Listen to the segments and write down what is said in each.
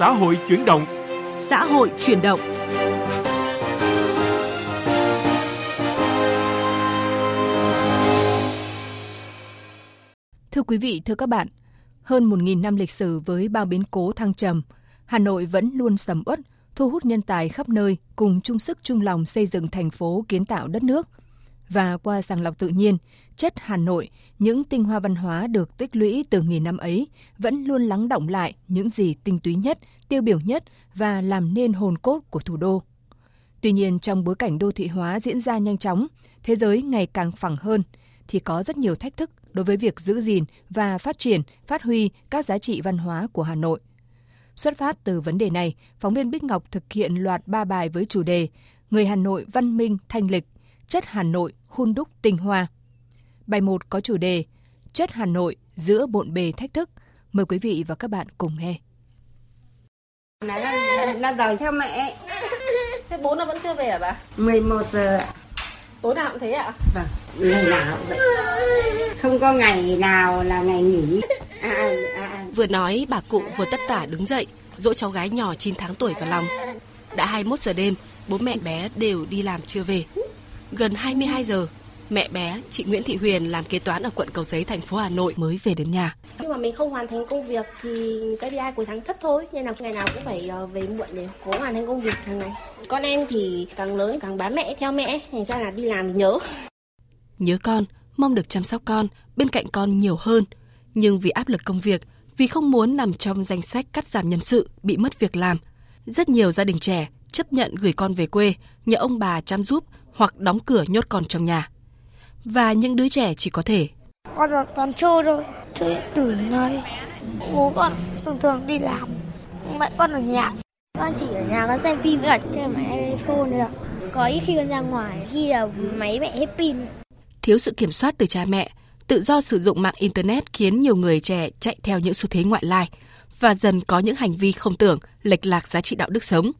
xã hội chuyển động. Xã hội chuyển động. Thưa quý vị, thưa các bạn, hơn 1.000 năm lịch sử với bao biến cố thăng trầm, Hà Nội vẫn luôn sầm uất, thu hút nhân tài khắp nơi cùng chung sức chung lòng xây dựng thành phố kiến tạo đất nước. Và qua sàng lọc tự nhiên, chất Hà Nội, những tinh hoa văn hóa được tích lũy từ nghìn năm ấy vẫn luôn lắng động lại những gì tinh túy nhất, tiêu biểu nhất và làm nên hồn cốt của thủ đô. Tuy nhiên, trong bối cảnh đô thị hóa diễn ra nhanh chóng, thế giới ngày càng phẳng hơn, thì có rất nhiều thách thức đối với việc giữ gìn và phát triển, phát huy các giá trị văn hóa của Hà Nội. Xuất phát từ vấn đề này, phóng viên Bích Ngọc thực hiện loạt ba bài với chủ đề Người Hà Nội văn minh thanh lịch, chất Hà Nội hun đúc tinh hoa. Bài 1 có chủ đề Chất Hà Nội giữa bộn bề thách thức. Mời quý vị và các bạn cùng nghe. Là đòi theo mẹ. Thế bố nó vẫn chưa về hả bà? 11 giờ ạ. Tối nào cũng thế ạ? Vâng, ngày nào cũng vậy. Không có ngày nào là ngày nghỉ. À, à, à, à. Vừa nói bà cụ vừa tất tả đứng dậy, dỗ cháu gái nhỏ 9 tháng tuổi vào lòng. Đã 21 giờ đêm, bố mẹ bé đều đi làm chưa về. Gần 22 giờ, mẹ bé, chị Nguyễn Thị Huyền làm kế toán ở quận Cầu Giấy, thành phố Hà Nội mới về đến nhà. Nhưng mà mình không hoàn thành công việc thì cái KPI cuối tháng thấp thôi, nên là ngày nào cũng phải ờ, về muộn để cố hoàn thành công việc hàng ngày. Con em thì càng lớn càng bám mẹ theo mẹ, thành ra là đi làm thì nhớ. Nhớ con, mong được chăm sóc con, bên cạnh con nhiều hơn. Nhưng vì áp lực công việc, vì không muốn nằm trong danh sách cắt giảm nhân sự, bị mất việc làm, rất nhiều gia đình trẻ chấp nhận gửi con về quê, nhờ ông bà chăm giúp hoặc đóng cửa nhốt con trong nhà. Và những đứa trẻ chỉ có thể con là toàn chơi thôi, chơi điện tử này. Bố con thường thường đi làm, mẹ con ở nhà. Con chỉ ở nhà con xem phim với cả chơi máy iPhone nữa. Có ít khi con ra ngoài, khi là máy mẹ hết pin. Thiếu sự kiểm soát từ cha mẹ, tự do sử dụng mạng Internet khiến nhiều người trẻ chạy theo những xu thế ngoại lai và dần có những hành vi không tưởng, lệch lạc giá trị đạo đức sống.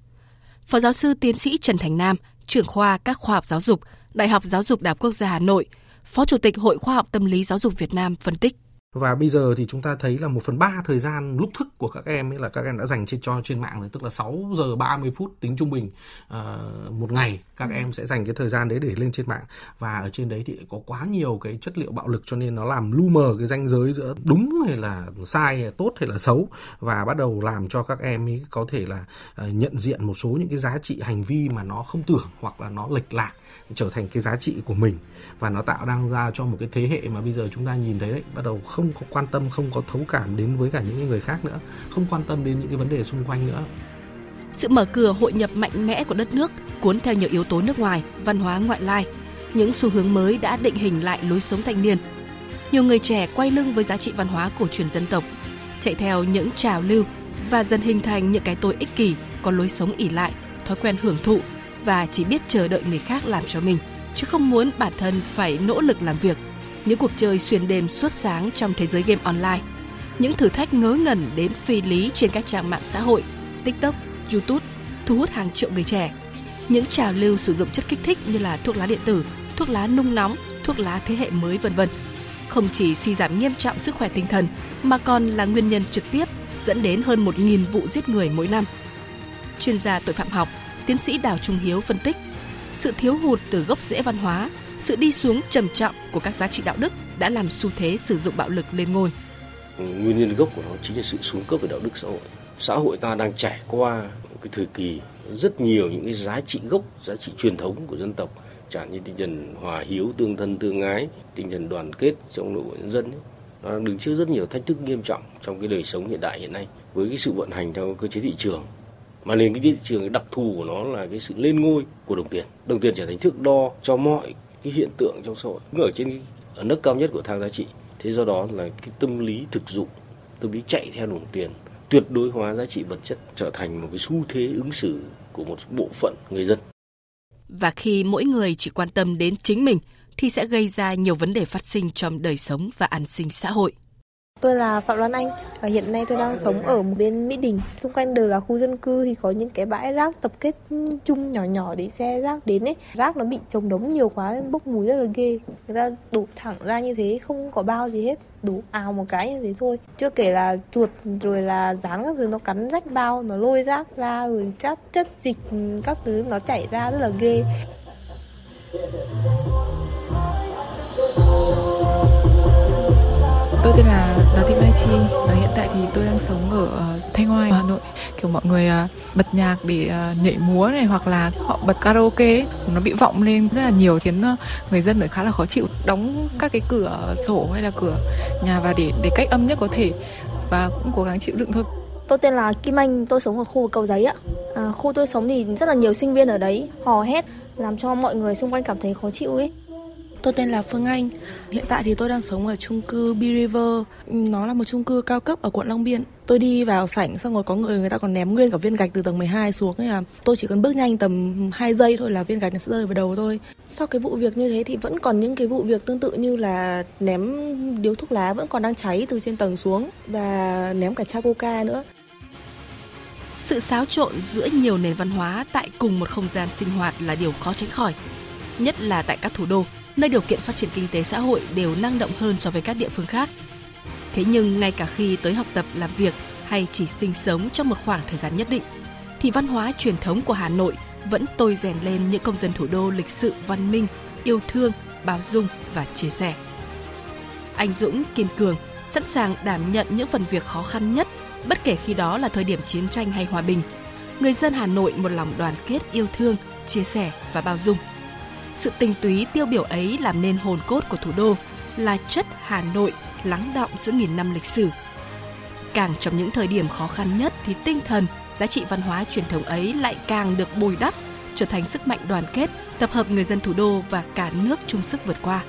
Phó giáo sư tiến sĩ Trần Thành Nam, trưởng khoa các khoa học giáo dục, Đại học Giáo dục Đại học Quốc gia Hà Nội, Phó Chủ tịch Hội Khoa học Tâm lý Giáo dục Việt Nam phân tích. Và bây giờ thì chúng ta thấy là một phần ba thời gian lúc thức của các em ấy là các em đã dành trên cho trên mạng rồi, tức là 6 giờ 30 phút tính trung bình uh, một ngày các em sẽ dành cái thời gian đấy để lên trên mạng. Và ở trên đấy thì có quá nhiều cái chất liệu bạo lực cho nên nó làm lu mờ cái ranh giới giữa đúng hay là sai, hay tốt hay là xấu và bắt đầu làm cho các em ấy có thể là uh, nhận diện một số những cái giá trị hành vi mà nó không tưởng hoặc là nó lệch lạc trở thành cái giá trị của mình. Và nó tạo đang ra cho một cái thế hệ mà bây giờ chúng ta nhìn thấy đấy bắt đầu không có quan tâm, không có thấu cảm đến với cả những người khác nữa, không quan tâm đến những cái vấn đề xung quanh nữa. Sự mở cửa hội nhập mạnh mẽ của đất nước cuốn theo nhiều yếu tố nước ngoài, văn hóa, ngoại lai. Những xu hướng mới đã định hình lại lối sống thanh niên. Nhiều người trẻ quay lưng với giá trị văn hóa cổ truyền dân tộc, chạy theo những trào lưu và dần hình thành những cái tôi ích kỷ, có lối sống ỉ lại, thói quen hưởng thụ và chỉ biết chờ đợi người khác làm cho mình, chứ không muốn bản thân phải nỗ lực làm việc. Những cuộc chơi xuyên đêm suốt sáng trong thế giới game online, những thử thách ngớ ngẩn đến phi lý trên các trang mạng xã hội, TikTok, YouTube thu hút hàng triệu người trẻ. Những trào lưu sử dụng chất kích thích như là thuốc lá điện tử, thuốc lá nung nóng, thuốc lá thế hệ mới vân vân. Không chỉ suy giảm nghiêm trọng sức khỏe tinh thần mà còn là nguyên nhân trực tiếp dẫn đến hơn 1.000 vụ giết người mỗi năm. Chuyên gia tội phạm học, tiến sĩ Đào Trung Hiếu phân tích sự thiếu hụt từ gốc rễ văn hóa, sự đi xuống trầm trọng của các giá trị đạo đức đã làm xu thế sử dụng bạo lực lên ngôi. Nguyên nhân gốc của nó chính là sự xuống cấp về đạo đức xã hội. Xã hội ta đang trải qua một cái thời kỳ rất nhiều những cái giá trị gốc, giá trị truyền thống của dân tộc, chẳng như tinh thần hòa hiếu, tương thân, tương ái, tinh thần đoàn kết trong nội bộ nhân dân ấy. Nó đang đứng trước rất nhiều thách thức nghiêm trọng trong cái đời sống hiện đại hiện nay với cái sự vận hành theo cơ chế thị trường mà nền kinh tế thị trường đặc thù của nó là cái sự lên ngôi của đồng tiền đồng tiền trở thành thước đo cho mọi cái hiện tượng trong xã hội. Ở trên ở nước cao nhất của thang giá trị. Thế do đó là cái tâm lý thực dụng, tâm lý chạy theo đồng tiền, tuyệt đối hóa giá trị vật chất trở thành một cái xu thế ứng xử của một bộ phận người dân. Và khi mỗi người chỉ quan tâm đến chính mình, thì sẽ gây ra nhiều vấn đề phát sinh trong đời sống và an sinh xã hội. Tôi là Phạm Loan Anh và hiện nay tôi đang sống ở một bên Mỹ Đình. Xung quanh đều là khu dân cư thì có những cái bãi rác tập kết chung nhỏ nhỏ để xe rác đến ấy. Rác nó bị trồng đống nhiều quá, bốc mùi rất là ghê. Người ta đổ thẳng ra như thế, không có bao gì hết đủ ào một cái như thế thôi chưa kể là chuột rồi là rán các thứ nó cắn rách bao, nó lôi rác ra rồi chất chất dịch các thứ, nó chảy ra rất là ghê Tôi tên là Đào Thị Mai Chi và hiện tại thì tôi đang sống ở ờ, Thanh Oai, Hà Nội. Kiểu mọi người ờ, bật nhạc để ờ, nhảy múa này hoặc là họ bật karaoke nó bị vọng lên rất là nhiều khiến người dân ở khá là khó chịu đóng các cái cửa sổ hay là cửa nhà vào để để cách âm nhất có thể và cũng cố gắng chịu đựng thôi. Tôi tên là Kim Anh, tôi sống ở khu vực cầu giấy ạ. À, khu tôi sống thì rất là nhiều sinh viên ở đấy hò hét làm cho mọi người xung quanh cảm thấy khó chịu ấy. Tôi tên là Phương Anh. Hiện tại thì tôi đang sống ở chung cư B River. Nó là một chung cư cao cấp ở quận Long Biên. Tôi đi vào sảnh xong rồi có người người ta còn ném nguyên cả viên gạch từ tầng 12 xuống ấy à. Tôi chỉ cần bước nhanh tầm 2 giây thôi là viên gạch nó sẽ rơi vào đầu tôi Sau cái vụ việc như thế thì vẫn còn những cái vụ việc tương tự như là ném điếu thuốc lá vẫn còn đang cháy từ trên tầng xuống và ném cả chai coca nữa. Sự xáo trộn giữa nhiều nền văn hóa tại cùng một không gian sinh hoạt là điều khó tránh khỏi, nhất là tại các thủ đô nơi điều kiện phát triển kinh tế xã hội đều năng động hơn so với các địa phương khác. Thế nhưng ngay cả khi tới học tập làm việc hay chỉ sinh sống trong một khoảng thời gian nhất định, thì văn hóa truyền thống của Hà Nội vẫn tôi rèn lên những công dân thủ đô lịch sự văn minh, yêu thương, bao dung và chia sẻ. Anh Dũng kiên cường, sẵn sàng đảm nhận những phần việc khó khăn nhất, bất kể khi đó là thời điểm chiến tranh hay hòa bình. Người dân Hà Nội một lòng đoàn kết yêu thương, chia sẻ và bao dung – sự tinh túy tiêu biểu ấy làm nên hồn cốt của thủ đô là chất Hà Nội lắng đọng giữa nghìn năm lịch sử. Càng trong những thời điểm khó khăn nhất thì tinh thần, giá trị văn hóa truyền thống ấy lại càng được bồi đắp, trở thành sức mạnh đoàn kết, tập hợp người dân thủ đô và cả nước chung sức vượt qua.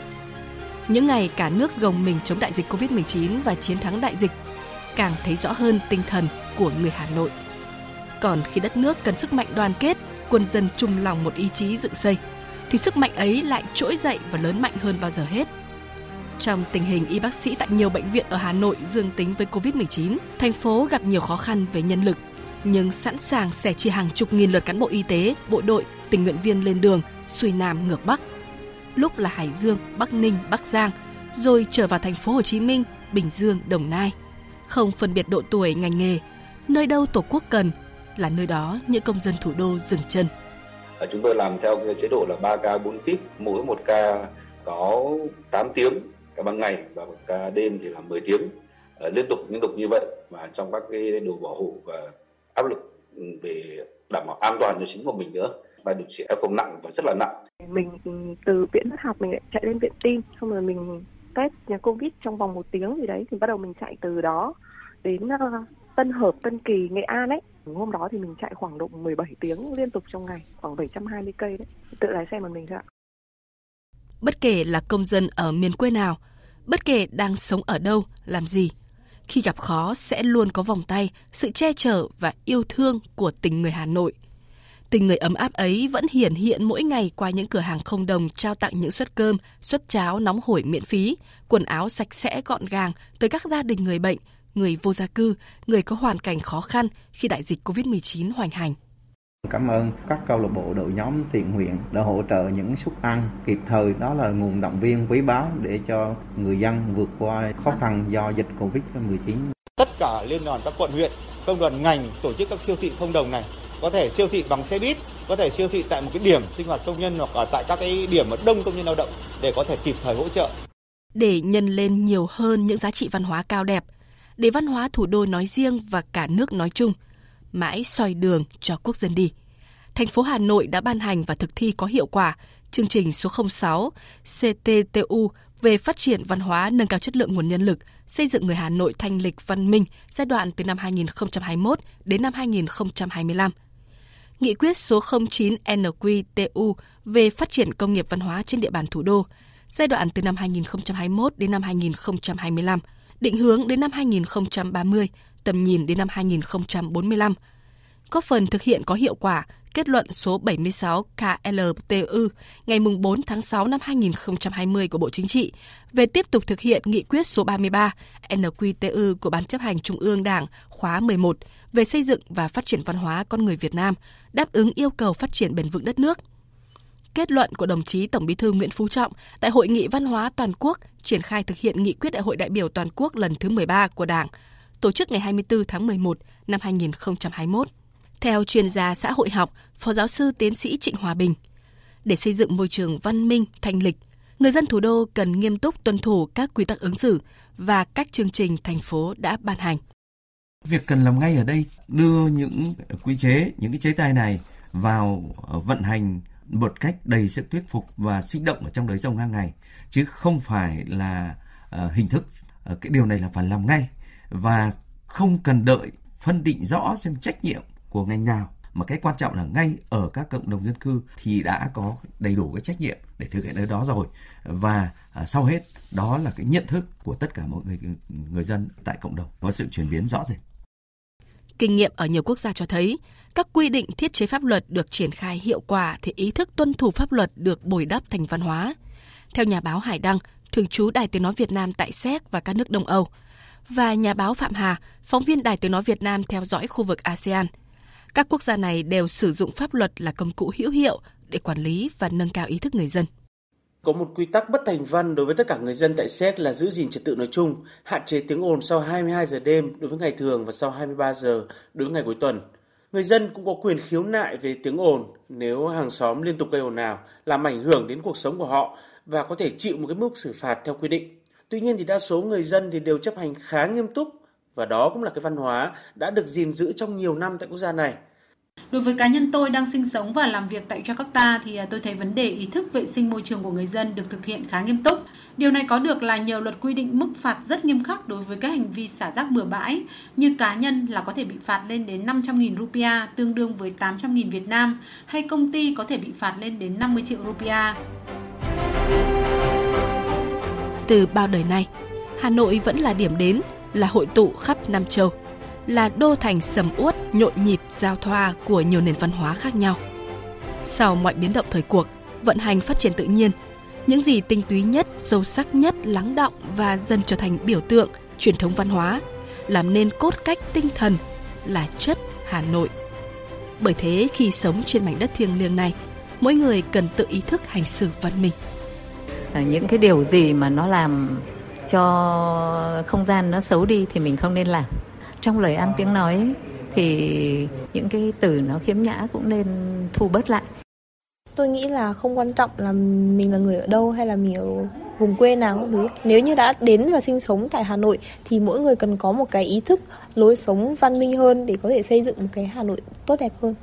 Những ngày cả nước gồng mình chống đại dịch Covid-19 và chiến thắng đại dịch, càng thấy rõ hơn tinh thần của người Hà Nội. Còn khi đất nước cần sức mạnh đoàn kết, quân dân chung lòng một ý chí dựng xây – thì sức mạnh ấy lại trỗi dậy và lớn mạnh hơn bao giờ hết. Trong tình hình y bác sĩ tại nhiều bệnh viện ở Hà Nội dương tính với COVID-19, thành phố gặp nhiều khó khăn về nhân lực, nhưng sẵn sàng sẻ chia hàng chục nghìn lượt cán bộ y tế, bộ đội, tình nguyện viên lên đường, xuôi Nam ngược Bắc. Lúc là Hải Dương, Bắc Ninh, Bắc Giang, rồi trở vào thành phố Hồ Chí Minh, Bình Dương, Đồng Nai. Không phân biệt độ tuổi, ngành nghề, nơi đâu Tổ quốc cần là nơi đó những công dân thủ đô dừng chân chúng tôi làm theo cái chế độ là 3 ca 4 kíp mỗi một ca có 8 tiếng cả ban ngày và một ca đêm thì là 10 tiếng. À, liên tục liên tục như vậy và trong các cái đồ bảo hộ và áp lực ừ, về đảm bảo an toàn cho chính của mình nữa. Và điều trị f nặng và rất là nặng. Mình từ viện huyết học mình lại chạy lên viện tim xong rồi mình test nhà covid trong vòng một tiếng gì đấy thì bắt đầu mình chạy từ đó đến uh, Tân Hợp, Tân Kỳ, Nghệ An ấy. Hôm đó thì mình chạy khoảng độ 17 tiếng liên tục trong ngày, khoảng 720 cây đấy. Tự lái xe một mình thôi ạ. Bất kể là công dân ở miền quê nào, bất kể đang sống ở đâu, làm gì, khi gặp khó sẽ luôn có vòng tay, sự che chở và yêu thương của tình người Hà Nội. Tình người ấm áp ấy vẫn hiển hiện mỗi ngày qua những cửa hàng không đồng trao tặng những suất cơm, suất cháo nóng hổi miễn phí, quần áo sạch sẽ gọn gàng tới các gia đình người bệnh, người vô gia cư, người có hoàn cảnh khó khăn khi đại dịch COVID-19 hoành hành. Cảm ơn các câu lạc bộ đội nhóm thiện nguyện đã hỗ trợ những suất ăn kịp thời đó là nguồn động viên quý báu để cho người dân vượt qua khó khăn do dịch Covid-19. Tất cả liên đoàn các quận huyện, công đoàn ngành tổ chức các siêu thị không đồng này có thể siêu thị bằng xe buýt, có thể siêu thị tại một cái điểm sinh hoạt công nhân hoặc ở tại các cái điểm mà đông công nhân lao động để có thể kịp thời hỗ trợ. Để nhân lên nhiều hơn những giá trị văn hóa cao đẹp, để văn hóa thủ đô nói riêng và cả nước nói chung, mãi soi đường cho quốc dân đi. Thành phố Hà Nội đã ban hành và thực thi có hiệu quả chương trình số 06 CTTU về phát triển văn hóa nâng cao chất lượng nguồn nhân lực, xây dựng người Hà Nội thanh lịch văn minh giai đoạn từ năm 2021 đến năm 2025. Nghị quyết số 09 NQTU về phát triển công nghiệp văn hóa trên địa bàn thủ đô giai đoạn từ năm 2021 đến năm 2025 định hướng đến năm 2030, tầm nhìn đến năm 2045, góp phần thực hiện có hiệu quả kết luận số 76 KLTU ngày 4 tháng 6 năm 2020 của Bộ Chính trị về tiếp tục thực hiện nghị quyết số 33 NQTU của Ban chấp hành Trung ương Đảng khóa 11 về xây dựng và phát triển văn hóa con người Việt Nam, đáp ứng yêu cầu phát triển bền vững đất nước. Kết luận của đồng chí Tổng Bí thư Nguyễn Phú Trọng tại Hội nghị Văn hóa Toàn quốc triển khai thực hiện nghị quyết Đại hội đại biểu toàn quốc lần thứ 13 của Đảng, tổ chức ngày 24 tháng 11 năm 2021. Theo chuyên gia xã hội học, Phó giáo sư tiến sĩ Trịnh Hòa Bình, để xây dựng môi trường văn minh, thanh lịch, người dân thủ đô cần nghiêm túc tuân thủ các quy tắc ứng xử và các chương trình thành phố đã ban hành. Việc cần làm ngay ở đây đưa những quy chế, những cái chế tài này vào ờ, vận hành một cách đầy sức thuyết phục và sinh động ở trong đời sống hàng ngày chứ không phải là uh, hình thức. Uh, cái điều này là phải làm ngay và không cần đợi phân định rõ xem trách nhiệm của ngành nào. Mà cái quan trọng là ngay ở các cộng đồng dân cư thì đã có đầy đủ cái trách nhiệm để thực hiện ở đó rồi. Và à, sau hết đó là cái nhận thức của tất cả mọi người người dân tại cộng đồng. Có sự chuyển biến rõ rệt. Kinh nghiệm ở nhiều quốc gia cho thấy, các quy định thiết chế pháp luật được triển khai hiệu quả thì ý thức tuân thủ pháp luật được bồi đắp thành văn hóa. Theo nhà báo Hải Đăng, thường trú Đài Tiếng Nói Việt Nam tại Séc và các nước Đông Âu, và nhà báo Phạm Hà, phóng viên Đài Tiếng Nói Việt Nam theo dõi khu vực ASEAN – các quốc gia này đều sử dụng pháp luật là công cụ hữu hiệu để quản lý và nâng cao ý thức người dân. Có một quy tắc bất thành văn đối với tất cả người dân tại Séc là giữ gìn trật tự nói chung, hạn chế tiếng ồn sau 22 giờ đêm đối với ngày thường và sau 23 giờ đối với ngày cuối tuần. Người dân cũng có quyền khiếu nại về tiếng ồn nếu hàng xóm liên tục gây ồn ào, làm ảnh hưởng đến cuộc sống của họ và có thể chịu một cái mức xử phạt theo quy định. Tuy nhiên thì đa số người dân thì đều chấp hành khá nghiêm túc và đó cũng là cái văn hóa đã được gìn giữ trong nhiều năm tại quốc gia này. Đối với cá nhân tôi đang sinh sống và làm việc tại Jakarta thì à, tôi thấy vấn đề ý thức vệ sinh môi trường của người dân được thực hiện khá nghiêm túc. Điều này có được là nhờ luật quy định mức phạt rất nghiêm khắc đối với các hành vi xả rác bừa bãi, như cá nhân là có thể bị phạt lên đến 500.000 rupiah tương đương với 800.000 Việt Nam, hay công ty có thể bị phạt lên đến 50 triệu rupiah. Từ bao đời nay, Hà Nội vẫn là điểm đến là hội tụ khắp Nam Châu, là đô thành sầm uất, nhộn nhịp, giao thoa của nhiều nền văn hóa khác nhau. Sau mọi biến động thời cuộc, vận hành phát triển tự nhiên, những gì tinh túy nhất, sâu sắc nhất, lắng động và dần trở thành biểu tượng, truyền thống văn hóa, làm nên cốt cách tinh thần là chất Hà Nội. Bởi thế khi sống trên mảnh đất thiêng liêng này, mỗi người cần tự ý thức hành xử văn minh. À, những cái điều gì mà nó làm cho không gian nó xấu đi thì mình không nên làm trong lời ăn tiếng nói thì những cái từ nó khiếm nhã cũng nên thu bớt lại. Tôi nghĩ là không quan trọng là mình là người ở đâu hay là mình ở vùng quê nào thứ nếu như đã đến và sinh sống tại Hà Nội thì mỗi người cần có một cái ý thức lối sống văn minh hơn để có thể xây dựng một cái Hà Nội tốt đẹp hơn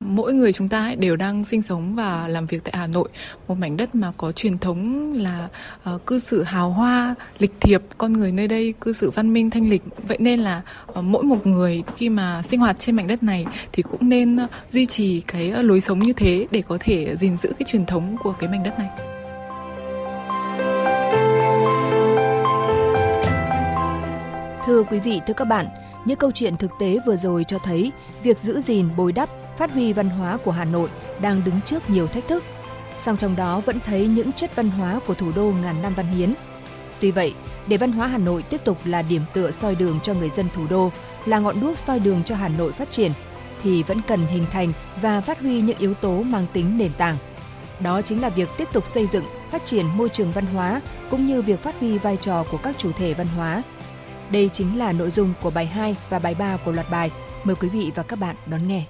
mỗi người chúng ta đều đang sinh sống và làm việc tại Hà Nội, một mảnh đất mà có truyền thống là uh, cư xử hào hoa, lịch thiệp, con người nơi đây cư xử văn minh thanh lịch. Vậy nên là uh, mỗi một người khi mà sinh hoạt trên mảnh đất này thì cũng nên uh, duy trì cái uh, lối sống như thế để có thể gìn giữ cái truyền thống của cái mảnh đất này. Thưa quý vị, thưa các bạn, những câu chuyện thực tế vừa rồi cho thấy việc giữ gìn, bồi đắp phát huy văn hóa của Hà Nội đang đứng trước nhiều thách thức. Song trong đó vẫn thấy những chất văn hóa của thủ đô ngàn năm văn hiến. Tuy vậy, để văn hóa Hà Nội tiếp tục là điểm tựa soi đường cho người dân thủ đô, là ngọn đuốc soi đường cho Hà Nội phát triển, thì vẫn cần hình thành và phát huy những yếu tố mang tính nền tảng. Đó chính là việc tiếp tục xây dựng, phát triển môi trường văn hóa cũng như việc phát huy vai trò của các chủ thể văn hóa. Đây chính là nội dung của bài 2 và bài 3 của loạt bài. Mời quý vị và các bạn đón nghe.